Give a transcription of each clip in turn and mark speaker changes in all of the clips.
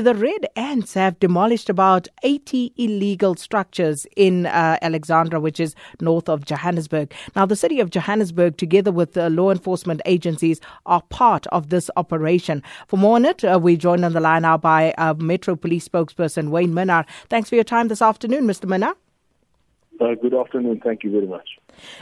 Speaker 1: The Red Ants have demolished about 80 illegal structures in uh, Alexandra, which is north of Johannesburg. Now, the city of Johannesburg, together with the law enforcement agencies, are part of this operation. For more on it, uh, we joined on the line now by uh, Metro Police spokesperson Wayne Minnaar. Thanks for your time this afternoon, Mr. Minnaar.
Speaker 2: Uh, good afternoon. Thank you very much.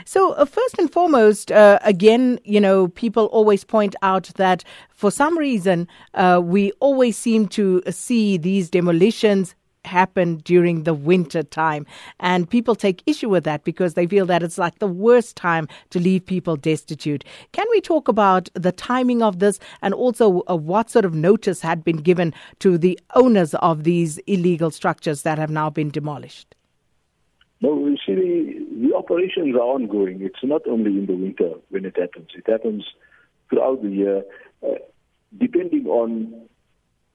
Speaker 1: So, uh, first and foremost, uh, again, you know, people always point out that for some reason, uh, we always seem to see these demolitions happen during the winter time. And people take issue with that because they feel that it's like the worst time to leave people destitute. Can we talk about the timing of this and also uh, what sort of notice had been given to the owners of these illegal structures that have now been demolished?
Speaker 2: No, you see, the, the operations are ongoing. It's not only in the winter when it happens. It happens throughout the year, uh, depending on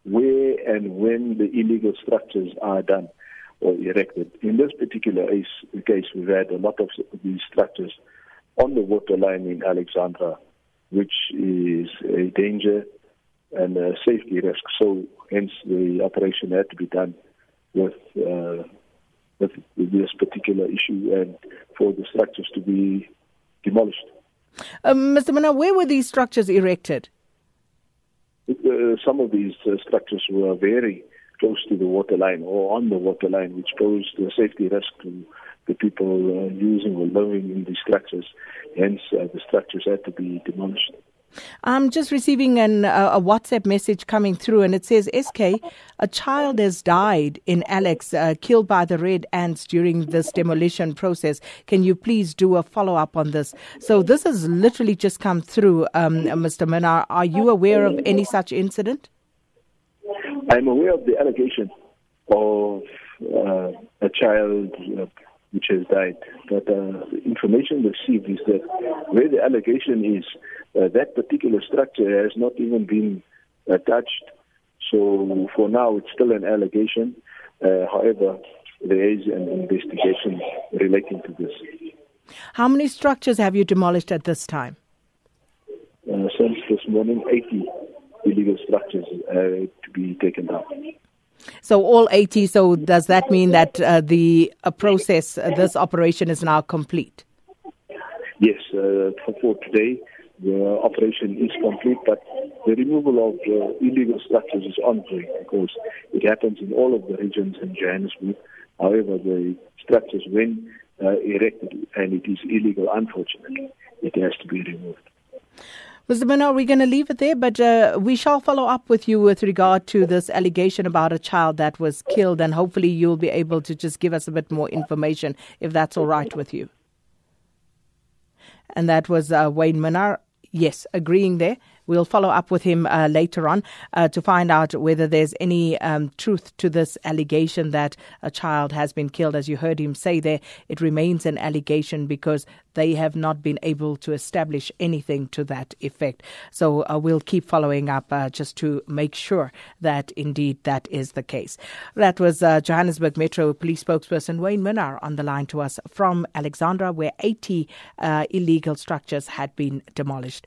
Speaker 2: where and when the illegal structures are done or erected. In this particular case, we've had a lot of these structures on the waterline in Alexandra, which is a danger and a safety risk. So, hence, the operation had to be done with. Uh, with this particular issue and for the structures to be demolished.
Speaker 1: Um, Mr. Minnaar, where were these structures erected?
Speaker 2: Uh, some of these uh, structures were very close to the waterline or on the waterline, which posed a safety risk to the people uh, using or living in these structures. Hence, uh, the structures had to be demolished.
Speaker 1: I'm just receiving an, uh, a WhatsApp message coming through, and it says, SK, a child has died in Alex, uh, killed by the red ants during this demolition process. Can you please do a follow up on this? So, this has literally just come through, um, Mr. Minnaar. Are you aware of any such incident?
Speaker 2: I'm aware of the allegation of uh, a child which has died. But uh, the information received is that where the allegation is, uh, that particular structure has not even been uh, touched. So for now, it's still an allegation. Uh, however, there is an investigation relating to this.
Speaker 1: How many structures have you demolished at this time?
Speaker 2: Uh, since this morning, 80 illegal structures uh, to be taken down.
Speaker 1: So all 80. So does that mean that uh, the uh, process, uh, this operation is now complete?
Speaker 2: Yes, uh, for, today the operation is complete, but the removal of illegal structures is ongoing because it happens in all of the regions in Johannesburg. However, the structures, when uh, erected and it is illegal, unfortunately, it has to be removed.
Speaker 1: Mr. Minnaar, we're going to leave it there, but uh, we shall follow up with you with regard to this allegation about a child that was killed, and hopefully you'll be able to just give us a bit more information if that's all right with you. And that was uh, Wayne Minnaar. Yes, agreeing there. We'll follow up with him uh, later on uh, to find out whether there's any um, truth to this allegation that a child has been killed. As you heard him say there, it remains an allegation because they have not been able to establish anything to that effect. So uh, we'll keep following up uh, just to make sure that indeed that is the case. That was uh, Johannesburg Metro Police spokesperson Wayne Minnaar on the line to us from Alexandra, where 80 uh, illegal structures had been demolished.